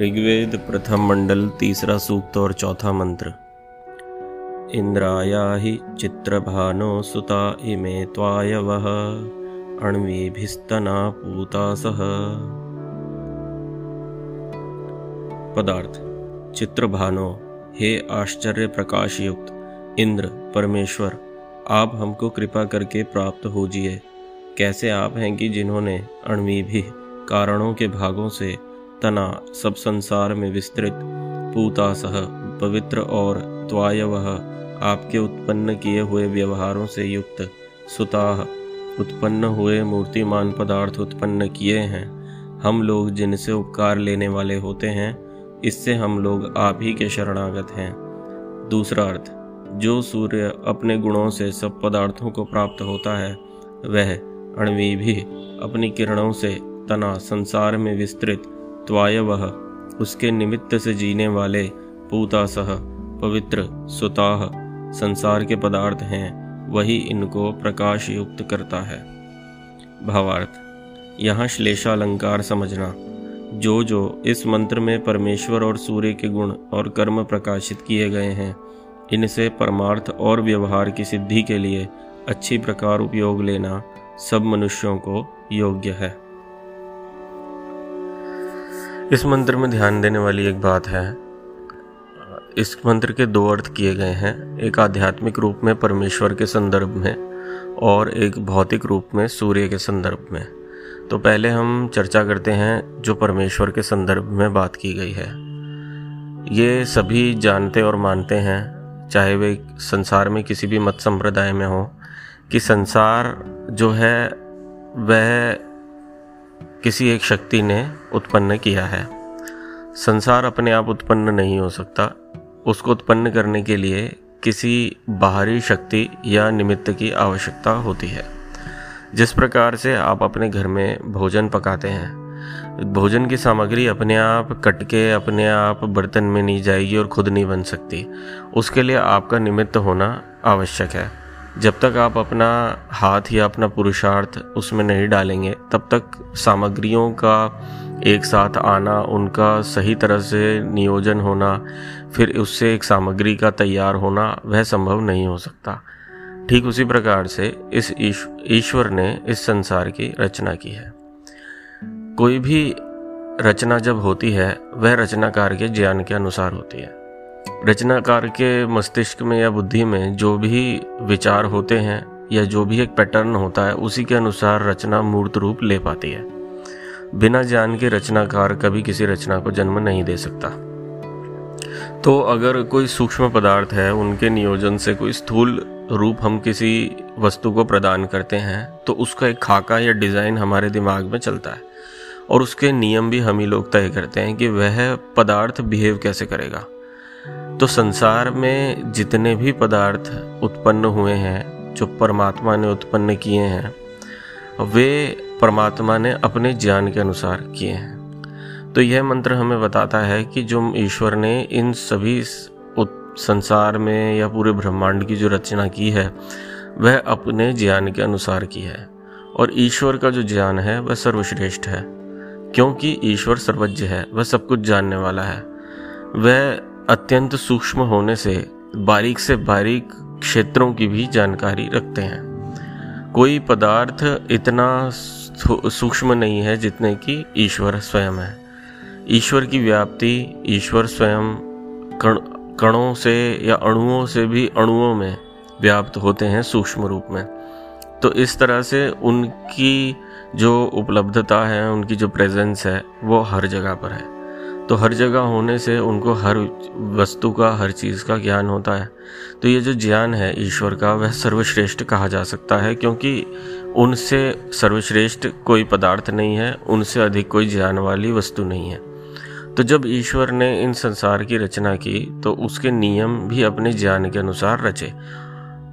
ऋग्वेद प्रथम मंडल तीसरा सूक्त और चौथा मंत्र। इंद्राया ही चित्रभानो सुता इमे त्वायवः, अण्वीभिस्तना पूता सह पदार्थ, चित्रभानो, हे आश्चर्य प्रकाश युक्त इंद्र, परमेश्वर, आप हमको कृपा करके प्राप्त होजिए कैसे आप हैं कि जिन्होंने अण्वी भी कारणों के भागों से तना सब संसार में विस्तृत पूता सह पवित्र और त्वायवह आपके उत्पन्न किए हुए व्यवहारों से युक्त, सुताह, उत्पन्न हुए मूर्तिमान पदार्थ उत्पन्न किए हैं। हम लोग जिनसे उपकार लेने वाले होते हैं, इससे हम लोग आप ही के शरणागत हैं। दूसरा अर्थ, जो सूर्य अपने गुणों से सब पदार्थों को प्राप्त होता है, वह अणवी भी अपनी किरणों से तना संसार में विस्तृत त्वाय वह उसके निमित्त से जीने वाले पूता सह पवित्र, सुताह संसार के पदार्थ हैं, वही इनको प्रकाश युक्त करता है। भावार्थ, यहाँ श्लेषालंकार समझना जो जो इस मंत्र में परमेश्वर और सूर्य के गुण और कर्म प्रकाशित किए गए हैं, इनसे परमार्थ और व्यवहार की सिद्धि के लिए अच्छी प्रकार उपयोग लेना सब मनुष्यों को योग्य है। इस मंत्र में ध्यान देने वाली एक बात है। इस मंत्र के दो अर्थ किए गए हैं। एक आध्यात्मिक रूप में परमेश्वर के संदर्भ में और एक भौतिक रूप में सूर्य के संदर्भ में। तो पहले हम चर्चा करते हैं जो परमेश्वर के संदर्भ में बात की गई है। ये सभी जानते और मानते हैं, चाहे वे संसार में किसी भी मत संप्रदाय में हो कि संसार जो है, वह किसी एक शक्ति ने उत्पन्न किया है। संसार अपने आप उत्पन्न नहीं हो सकता। उसको उत्पन्न करने के लिए किसी बाहरी शक्ति या निमित्त की आवश्यकता होती है। जिस प्रकार से आप अपने घर में भोजन पकाते हैं, भोजन की सामग्री अपने आप कट के अपने आप बर्तन में नहीं जाएगी और खुद नहीं बन सकती। उसके लिए आपका निमित्त होना आवश्यक है। जब तक आप अपना हाथ या अपना पुरुषार्थ उसमें नहीं डालेंगे, तब तक सामग्रियों का एक साथ आना, उनका सही तरह से नियोजन होना, फिर उससे एक सामग्री का तैयार होना वह संभव नहीं हो सकता। ठीक उसी प्रकार से इस ईश्वर ने इस संसार की रचना की है। कोई भी रचना जब होती है, वह रचनाकार के ज्ञान के अनुसार होती है। रचनाकार के मस्तिष्क में या बुद्धि में जो भी विचार होते हैं या जो भी एक पैटर्न होता है, उसी के अनुसार रचना मूर्त रूप ले पाती है। बिना ज्ञान के रचनाकार कभी किसी रचना को जन्म नहीं दे सकता। तो अगर कोई सूक्ष्म पदार्थ है, उनके नियोजन से कोई स्थूल रूप हम किसी वस्तु को प्रदान करते हैं तो उसका एक खाका या डिज़ाइन हमारे दिमाग में चलता है। और उसके नियम भी हम ही लोग तय करते हैं कि वह पदार्थ बिहेव कैसे करेगा। तो संसार में जितने भी पदार्थ उत्पन्न हुए हैं, जो परमात्मा ने उत्पन्न किए हैं, वे परमात्मा ने अपने ज्ञान के अनुसार किए हैं। तो यह मंत्र हमें बताता है कि जो ईश्वर ने इन सभी संसार में या पूरे ब्रह्मांड की जो रचना की है, वह अपने ज्ञान के अनुसार की है। और ईश्वर का जो ज्ञान है, वह सर्वश्रेष्ठ है। क्योंकि ईश्वर सर्वज्ञ है, वह सब कुछ जानने वाला है। वह अत्यंत सूक्ष्म होने से बारीक से बारीक क्षेत्रों की भी जानकारी रखते हैं। कोई पदार्थ इतना सूक्ष्म नहीं है जितने कि ईश्वर स्वयं है। ईश्वर की व्याप्ति ईश्वर स्वयं कण, कणों से या अणुओं से भी अणुओं में व्याप्त होते हैं सूक्ष्म रूप में। तो इस तरह से उनकी जो उपलब्धता है, उनकी जो प्रेजेंस है, वो हर जगह पर है। तो हर जगह होने से उनको हर वस्तु का, हर चीज़ का ज्ञान होता है। तो ये जो ज्ञान है ईश्वर का, वह सर्वश्रेष्ठ कहा जा सकता है, क्योंकि उनसे सर्वश्रेष्ठ कोई पदार्थ नहीं है, उनसे अधिक कोई ज्ञान वाली वस्तु नहीं है। तो जब ईश्वर ने इन संसार की रचना की तो उसके नियम भी अपने ज्ञान के अनुसार रचे,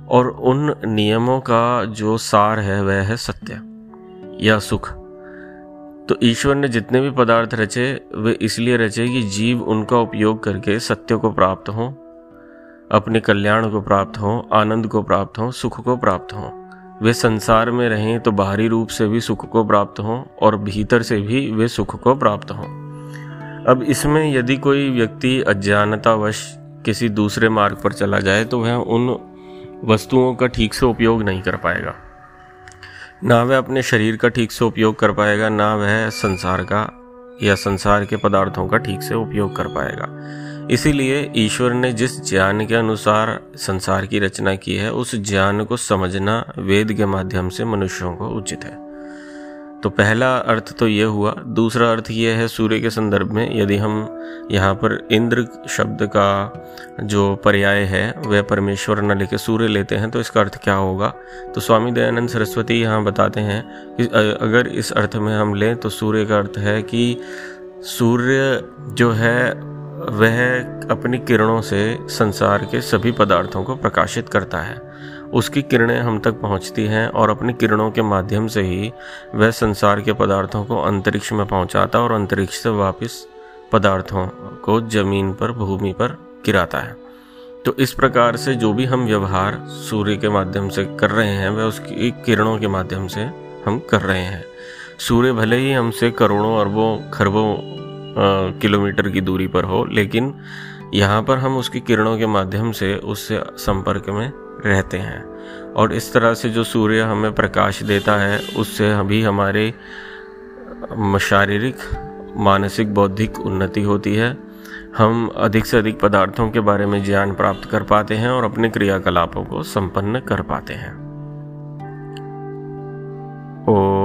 और उन नियमों का जो सार है, वह है सत्य या सुख। तो ईश्वर ने जितने भी पदार्थ रचे, वे इसलिए रचे कि जीव उनका उपयोग करके सत्य को प्राप्त हो, अपने कल्याण को प्राप्त हो, आनंद को प्राप्त हो, सुख को प्राप्त हो। वे संसार में रहें तो बाहरी रूप से भी सुख को प्राप्त हों और भीतर से भी वे सुख को प्राप्त हों। अब इसमें यदि कोई व्यक्ति अज्ञानतावश किसी दूसरे मार्ग पर चला जाए तो वह उन वस्तुओं का ठीक से उपयोग नहीं कर पाएगा। ना वह अपने शरीर का ठीक से उपयोग कर पाएगा, ना वह संसार का या संसार के पदार्थों का ठीक से उपयोग कर पाएगा। इसीलिए ईश्वर ने जिस ज्ञान के अनुसार संसार की रचना की है, उस ज्ञान को समझना वेद के माध्यम से मनुष्यों को उचित है। तो पहला अर्थ तो ये हुआ। दूसरा अर्थ ये है सूर्य के संदर्भ में, यदि हम यहाँ पर इंद्र शब्द का जो पर्याय है, वह परमेश्वर न लेके सूर्य लेते हैं तो इसका अर्थ क्या होगा? तो स्वामी दयानंद सरस्वती यहाँ बताते हैं कि अगर इस अर्थ में हम लें तो सूर्य का अर्थ है कि सूर्य जो है, वह अपनी किरणों से संसार के सभी पदार्थों को प्रकाशित करता है। उसकी किरणें हम तक पहुँचती हैं और अपनी किरणों के माध्यम से ही वह संसार के पदार्थों को अंतरिक्ष में पहुंचाता और अंतरिक्ष से वापस पदार्थों को ज़मीन पर, भूमि पर गिराता है। तो इस प्रकार से जो भी हम व्यवहार सूर्य के माध्यम से कर रहे हैं, वह उसकी किरणों के माध्यम से हम कर रहे हैं। सूर्य भले ही हमसे करोड़ों अरबों, खरबों किलोमीटर की दूरी पर हो, लेकिन यहाँ पर हम उसकी किरणों के माध्यम से उससे संपर्क में रहते हैं। और इस तरह से जो सूर्य हमें प्रकाश देता है, उससे अभी हमारे शारीरिक, मानसिक, बौद्धिक उन्नति होती है। हम अधिक से अधिक पदार्थों के बारे में ज्ञान प्राप्त कर पाते हैं और अपने क्रियाकलापों को संपन्न कर पाते हैं। ओ